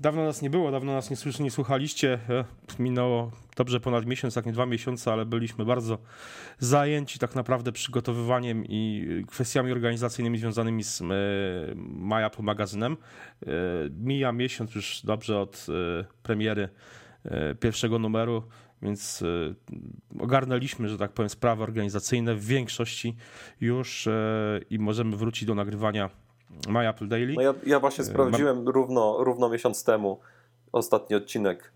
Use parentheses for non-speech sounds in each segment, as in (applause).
Dawno nas nie było, dawno nas nie, słyszy, nie słuchaliście. E, minęło dobrze ponad miesiąc, jak nie dwa miesiące, ale byliśmy bardzo zajęci tak naprawdę przygotowywaniem i kwestiami organizacyjnymi związanymi z e, My Apple magazynem. E, mija miesiąc już dobrze od premiery pierwszego numeru, więc ogarnęliśmy, że tak powiem, sprawy organizacyjne w większości już i możemy wrócić do nagrywania My Apple Daily. No ja, ja właśnie e, sprawdziłem Mam... równo, równo miesiąc temu ostatni odcinek.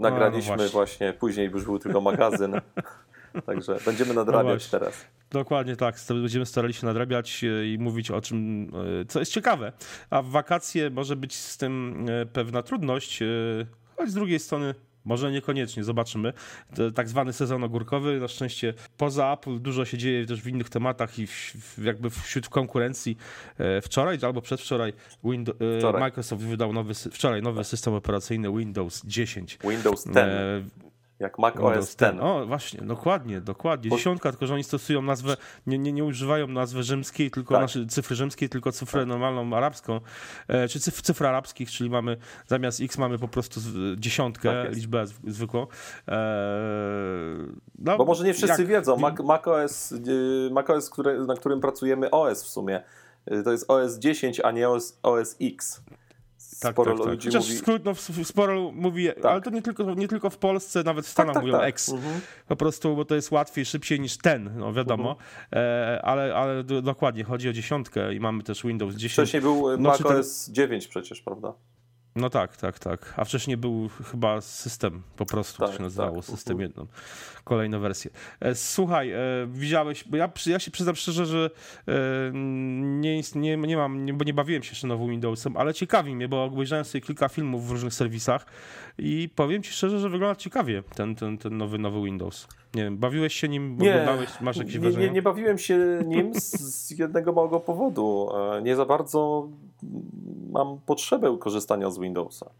Nagraliśmy no właśnie. właśnie. później już był tylko magazyn. (laughs) Także będziemy nadrabiać no teraz. Dokładnie tak. Będziemy starali się nadrabiać e, i mówić o czym, e, co jest ciekawe. A w wakacje może być z tym pewna trudność, choć z drugiej strony może niekoniecznie, zobaczymy. To tak zwany sezon ogórkowy, na szczęście poza Apple dużo się dzieje też w innych tematach i w, jakby wśród konkurencji. E, wczoraj albo przedwczoraj Windows, e, wczoraj. Microsoft wydał nowy, wczoraj nowy system operacyjny Windows 10. Windows 10. E, jak Mac OS 10. O, właśnie, dokładnie, dokładnie. Dziesiątka, tylko że oni stosują nazwę, nie, nie, nie używają nazwy rzymskiej, tylko tak. cyfry rzymskiej, tylko cyfrę tak. normalną arabską, e, czy cyfr, cyfr arabskich, czyli mamy zamiast X mamy po prostu dziesiątkę, tak liczbę zwykłą. E, no, Bo może nie wszyscy jak, wiedzą, Mac, Mac OS, y, Mac OS na którym pracujemy, OS w sumie, y, to jest OS 10, a nie OS, OS X tak, sporo tak, tak. ludzi Chociaż mówi... skrót, no, sporo mówi, tak. ale to nie tylko, nie tylko w Polsce, nawet w tak, Stanach tak, mówią X. Mhm. Po prostu, bo to jest łatwiej, szybciej niż ten, no wiadomo. Mhm. E, ale, ale dokładnie, chodzi o dziesiątkę i mamy też Windows 10. Wcześniej był no, Mac OS ten... 9 przecież, prawda? No tak, tak, tak. A wcześniej był chyba system po prostu, tak, się nazywało, tak. system mhm. jedną. Kolejną wersję. E, słuchaj, e, widziałeś, bo ja, ja się przyznam szczerze, że e, nie, nie, nie mam, nie, bo nie bawiłem się jeszcze nowym Windowsem, ale ciekawi mnie, bo obejrzałem sobie kilka filmów w różnych serwisach i powiem ci szczerze, że wygląda ciekawie ten, ten, ten nowy, nowy Windows. Nie wiem, bawiłeś się nim, nie, masz jakieś nie, wrażenie? Nie, nie bawiłem się nim z, z jednego małego powodu. Nie za bardzo mam potrzebę korzystania z Windowsa.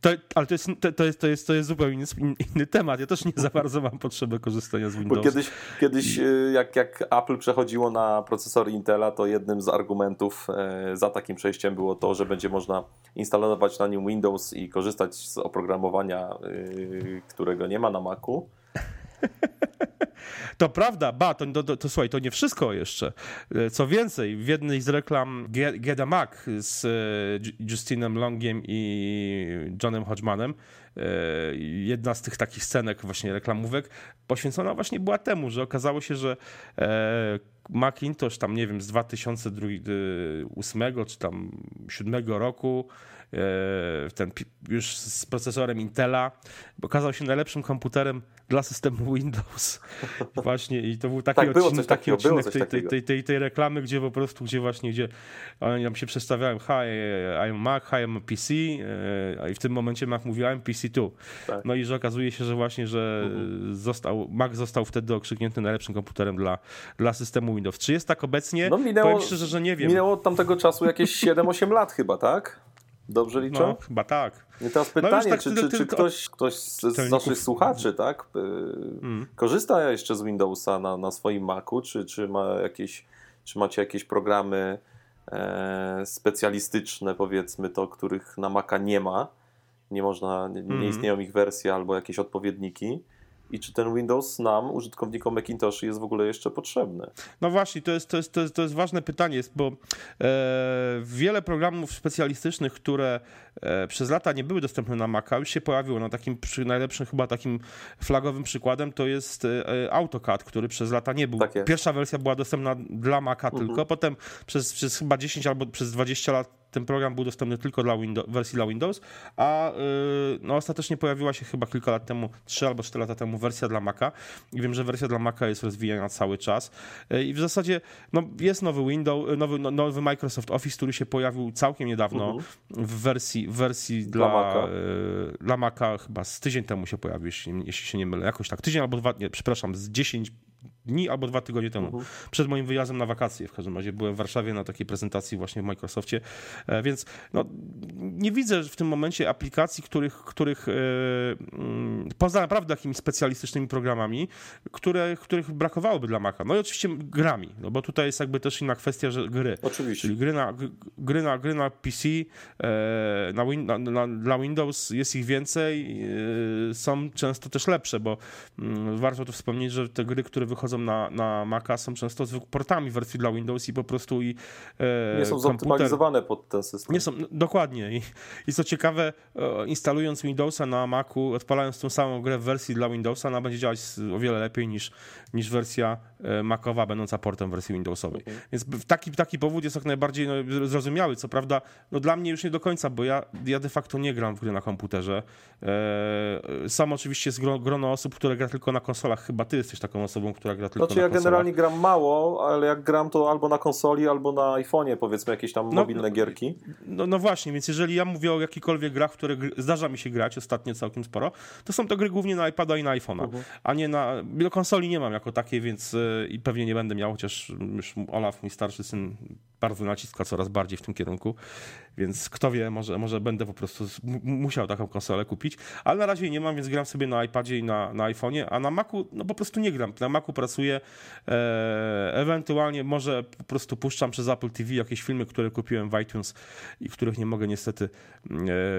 To, ale to jest, to, to, jest, to, jest, to jest zupełnie inny, temat. Ja też nie za bardzo mam potrzebę korzystania z Windowsa. Bo kiedyś, kiedyś y, jak, jak Apple przechodziło na procesory Intela, to jednym z argumentów e, za takim przejściem było to, że będzie można instalować na nim Windows i korzystać z oprogramowania, y, którego nie ma na Macu. (laughs) To prawda, ba, to, to, to, słuchaj, to nie wszystko jeszcze. E, co więcej, w jednej z reklam Get a Mac z e, Justinem Longiem i Johnem Hodgmanem, e, jedna z tych takich scenek właśnie reklamówek poświęcona właśnie była temu, że okazało się, że Macintosh tam, nie wiem, z 2008 czy tam 2007 roku ten już z procesorem Intela, okazał się najlepszym komputerem dla systemu Windows. (laughs) Właśnie i to był taki tak, odcinek, taki odcinek tej, tej, tej, tej, tej reklamy, gdzie po prostu, gdzie właśnie, gdzie oni nam się przedstawiałem, hi, I'm Mac, hi, I'm PC e, i w tym momencie Mac mówił, I'm PC2. Tak. No i że okazuje się, że właśnie, że mhm. został, Mac został wtedy okrzyknięty najlepszym komputerem dla, dla systemu Windows. Czy jest tak obecnie? No minęło, Powiem szczerze, że nie wiem. Minęło od tamtego czasu jakieś (laughs) 7-8 lat chyba, tak? Dobrze liczę? No, chyba tak. I teraz no pytanie, no tak, czy, czy, czy, ktoś, ktoś z, z naszych słuchaczy tak, y, mm. korzysta jeszcze z Windowsa na, na swoim Macu, czy, czy, ma jakieś, czy macie jakieś programy e, specjalistyczne, powiedzmy to, których na Maca nie ma, nie można, nie, nie mm. istnieją ich wersje albo jakieś odpowiedniki i czy ten Windows nam, użytkownikom Macintosh, jest w ogóle jeszcze potrzebny? No właśnie, to jest, to jest, to jest, to jest ważne pytanie, bo e, wiele programów specjalistycznych, które e, przez lata nie były dostępne na Maca, już się pojawiło. No takim przy, najlepszym chyba takim flagowym przykładem to jest e, AutoCAD, który przez lata nie był. Tak Pierwsza wersja była dostępna dla Maca mhm. tylko, potem przez, przez chyba 10 albo przez 20 lat ten program był dostępny tylko dla Windows, wersji dla Windows, a yy, no, ostatecznie pojawiła się chyba kilka lat temu, 3 albo 4 lata temu wersja dla Maca i wiem, że wersja dla Maca jest rozwijana cały czas yy, i w zasadzie no, jest nowy Windows, y, nowy, no, nowy Microsoft Office, który się pojawił całkiem niedawno uh -huh. w wersji, w wersji dla, dla, Maca. Yy, dla Maca chyba z tydzień temu się pojawił, jeśli, jeśli się nie mylę, jakoś tak, tydzień albo dwa, nie, przepraszam, z 10 dni albo dwa tygodnie temu, uh mhm. -huh. przed moim wyjazdem na wakacje w każdym razie. Byłem w Warszawie na takiej prezentacji właśnie w Microsoftie, e, więc no, nie widzę w tym momencie aplikacji, których, których mm, poza naprawdę takimi specjalistycznymi programami, które, których brakowałoby dla Maca. No i oczywiście grami, no bo tutaj jest jakby też inna kwestia, że gry. Oczywiście. Czyli gry na, gry na, gry na PC, na, win, na, na, dla Windows jest ich więcej, są często też lepsze, bo mm, warto tu wspomnieć, że te gry, które wychodzą na, na Maca są często portami wersji dla Windows i po prostu i e, Nie są zoptymalizowane pod ten system. Nie są, no, dokładnie. I, I co ciekawe, e, instalując Windowsa na Macu, odpalając tą samą grę w wersji dla Windowsa, ona będzie działać o wiele lepiej niż, niż wersja e, Macowa, będąca portem wersji Windowsowej. Mhm. Więc taki, taki powód jest jak najbardziej no, zrozumiały. Co prawda, no, dla mnie już nie do końca, bo ja, ja de facto nie gram w gry na komputerze. E, sam oczywiście jest grono osób, które gra tylko na konsolach. Chyba ty jesteś taką osobą, która gra tylko znaczy, na konsolach. ja generalnie gram mało, ale jak gram to albo na konsoli, albo na iPhone'ie, powiedzmy jakieś tam no, mobilne gierki. No, no właśnie, więc jeżeli ja mówię o jakichkolwiek grach, które zdarza mi się grać ostatnio całkiem sporo, to są to gry głównie na iPada i na iPhone'a, uh mhm. -huh. a nie na... Do konsoli nie mam jako takiej, więc yy, i pewnie nie będę miał, chociaż już Olaf, mój starszy syn, bardzo naciska coraz bardziej w tym kierunku, więc kto wie, może, może będę po prostu musiał taką konsolę kupić, ale na razie nie mam, więc gram sobie na iPadzie i na, na iPhone'ie, a na Macu no po prostu nie gram. Na Macu pracuję, e, ewentualnie może po prostu puszczam przez Apple TV jakieś filmy, które kupiłem w iTunes i których nie mogę niestety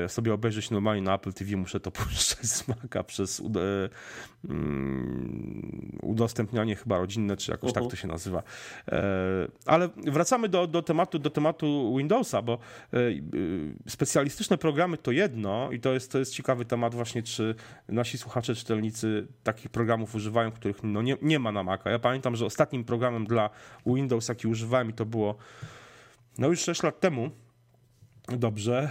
e, sobie obejrzeć normalnie na Apple TV, muszę to (laughs) puszczać z Maca przez e, mm, udostępnianie chyba rodzinne, czy jakoś uh -huh. tak to się nazywa. Ale wracamy do, do, tematu, do tematu Windowsa, bo specjalistyczne programy to jedno i to jest, to jest ciekawy temat właśnie, czy nasi słuchacze, czytelnicy takich programów używają, których no nie, nie ma na Maca. Ja pamiętam, że ostatnim programem dla Windows, jaki używałem i to było no już 6 lat temu, dobrze,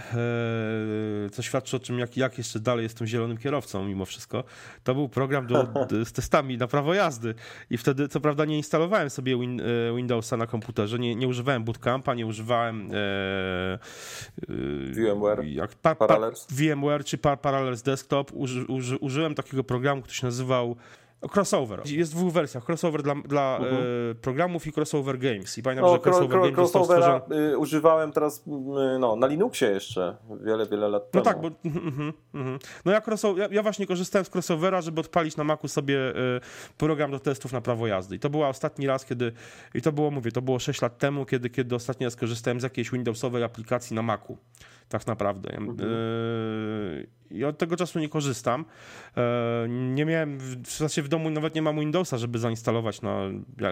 e, co świadczy o tym, jak, jak jeszcze dalej jestem zielonym kierowcą mimo wszystko. To był program do, (laughs) z testami na prawo jazdy i wtedy co prawda nie instalowałem sobie win, e, Windowsa na komputerze, nie, nie używałem bootcampa, nie używałem e, e VMware, jak, par, par, VMware czy par, Parallels Desktop. Uży, uży, użyłem takiego programu, który się nazywał Crossover. Jest w dwóch wersjach. Crossover dla, dla uh -huh. e, programów i crossover games. I pamiętam, no, że crossover cro, games crossovera y, używałem teraz no, na Linuxie jeszcze wiele, wiele lat no temu. No tak, bo uh, uh, no ja, crossover, ja, ja, właśnie korzystałem z crossovera, żeby odpalić na Macu sobie y, program do testów na prawo jazdy. I to była ostatni raz, kiedy i to było, mówię, to było 6 lat temu, kiedy, kiedy ostatni raz korzystałem z jakiejś Windowsowej aplikacji na Macu tak naprawdę. Mhm. Yy, I od tego czasu nie korzystam. Yy, nie miałem, w zasadzie w domu nawet nie mam Windowsa, żeby zainstalować. No,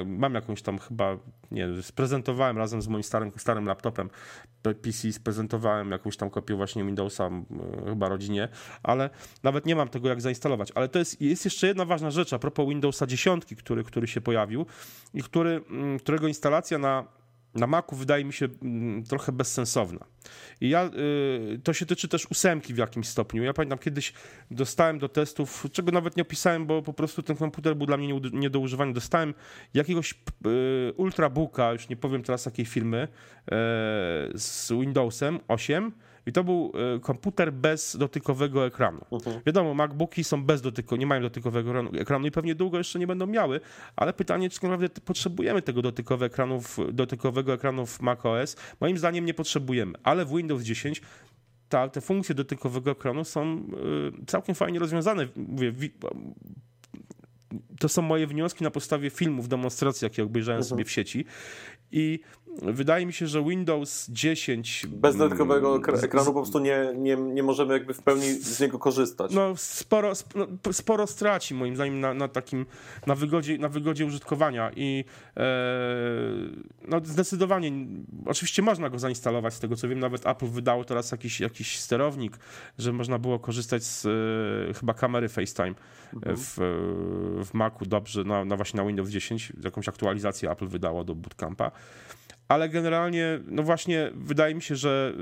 mam jakąś tam chyba, nie sprezentowałem razem z moim starym, starym laptopem PC, sprezentowałem jakąś tam kopię właśnie Windowsa chyba rodzinie, ale nawet nie mam tego jak zainstalować. Ale to jest, jest jeszcze jedna ważna rzecz a propos Windowsa 10, który, który się pojawił i który, którego instalacja na na Macu wydaje mi się trochę bezsensowna. I ja, y, to się tyczy też ósemki w jakimś stopniu. Ja pamiętam kiedyś dostałem do testów, czego nawet nie opisałem, bo po prostu ten komputer był dla mnie nie do używania. Dostałem jakiegoś y, ultrabooka, już nie powiem teraz jakiej firmy, y, z Windowsem 8 i to był e, komputer bez dotykowego ekranu. Mhm. Wiadomo, MacBooki są bez dotyku, nie mają dotykowego ekranu i pewnie długo jeszcze nie będą miały, ale pytanie, czy naprawdę potrzebujemy tego dotykowego ekranu w, dotykowego ekranu w macOS? Moim zdaniem nie potrzebujemy, ale w Windows 10 ta, te funkcje dotykowego ekranu są y, całkiem fajnie rozwiązane. Mówię, to są moje wnioski na podstawie filmów, demonstracji, jakie obejrzałem uh mhm. -huh. sobie w sieci. I wydaje mi się, że Windows 10. Bez dodatkowego mm, ekranu po prostu nie, nie, nie możemy jakby w pełni z niego korzystać. No, sporo, no, sporo straci moim zdaniem na, na takim, na wygodzie, na wygodzie użytkowania i e, no, zdecydowanie, oczywiście można go zainstalować, z tego co wiem, nawet Apple wydało teraz jakiś, jakiś sterownik, że można było korzystać z e, chyba kamery FaceTime mhm. w, w Macu dobrze, na, na właśnie na Windows 10, jakąś aktualizację Apple wydało do bootcampa ale generalnie, no właśnie, wydaje mi się, że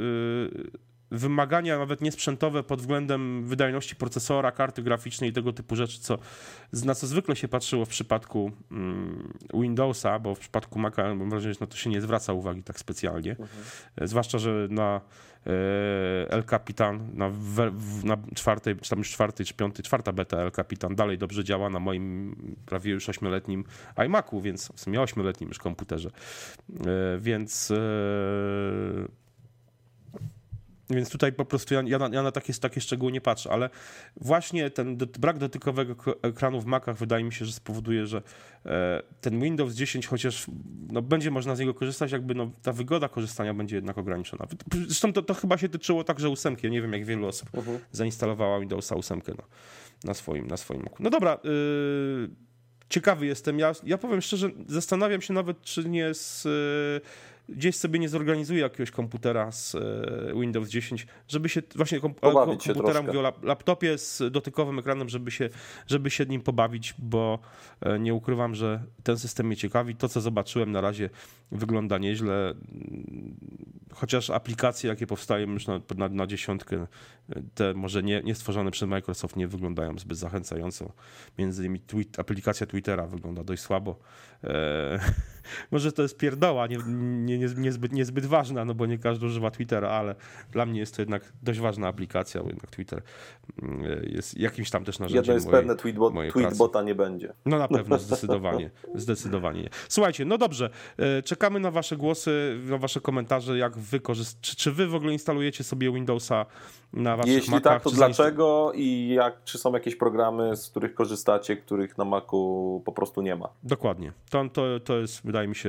wymagania nawet niesprzętowe pod względem wydajności procesora, karty graficznej i tego typu rzeczy, co, na co zwykle się patrzyło w przypadku mm, Windowsa, bo w przypadku Maca mam wrażenie, że na to się nie zwraca uwagi tak specjalnie. Mhm. Zwłaszcza, że na e, El Capitan na, na czwartej, czy tam już czwartej, czy piątej, czwarta beta El Capitan dalej dobrze działa na moim prawie już ośmioletnim iMacu, więc w sumie ośmioletnim już komputerze. E, więc e, więc tutaj po prostu ja, ja, na, ja na, takie, takie szczegóły nie patrzę, ale właśnie ten brak dotykowego ekranu w Macach wydaje mi się, że spowoduje, że e, ten Windows 10 chociaż no, będzie można z niego korzystać, jakby no, ta wygoda korzystania będzie jednak ograniczona. Zresztą to, to chyba się tyczyło także ósemki. Ja nie wiem, jak wielu osób uh mhm. -huh. zainstalowała Windowsa ósemkę no, na, swoim, na swoim Macu. No dobra, yy, ciekawy jestem. Ja, ja powiem szczerze, zastanawiam się nawet, czy nie z... Gdzieś sobie nie zorganizuję jakiegoś komputera z e, Windows 10, żeby się właśnie kom pobawić komputera, mówię o laptopie z dotykowym ekranem, żeby się, żeby się nim pobawić, bo e, nie ukrywam, że ten system mnie ciekawi. To, co zobaczyłem na razie wygląda nieźle, chociaż aplikacje, jakie powstają już na, na, na dziesiątkę, te może nie, nie stworzone przez Microsoft nie wyglądają zbyt zachęcająco. Między innymi tweet, aplikacja Twittera wygląda dość słabo. E, (laughs) może to jest pierdoła, nie, nie, nie, niezbyt, niezbyt ważna, no bo nie każdy używa Twittera, ale dla mnie jest to jednak dość ważna aplikacja, bo jednak Twitter mm, jest jakimś tam też narzędziem Jedno jest mojej, pewne, tweetbot, tweetbota nie będzie. No na pewno, (laughs) zdecydowanie, zdecydowanie nie. Słuchajcie, no dobrze, e, czekamy na wasze głosy, na wasze komentarze, jak wy korzyst... czy, czy wy w ogóle instalujecie sobie Windowsa na waszych Jeśli Macach, tak, to dlaczego i jak, czy są jakieś programy, z których korzystacie, których na Macu po prostu nie ma? Dokładnie. To, to, to jest, wydaje mi się,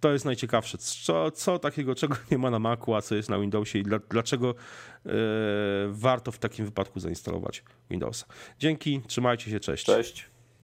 to jest najciekawsze. Co, co takiego, czego (laughs) nie ma na Macu, a co jest na Windowsie i dla, dlaczego yy, warto w takim wypadku zainstalować Windowsa. Dzięki, trzymajcie się, cześć. Cześć.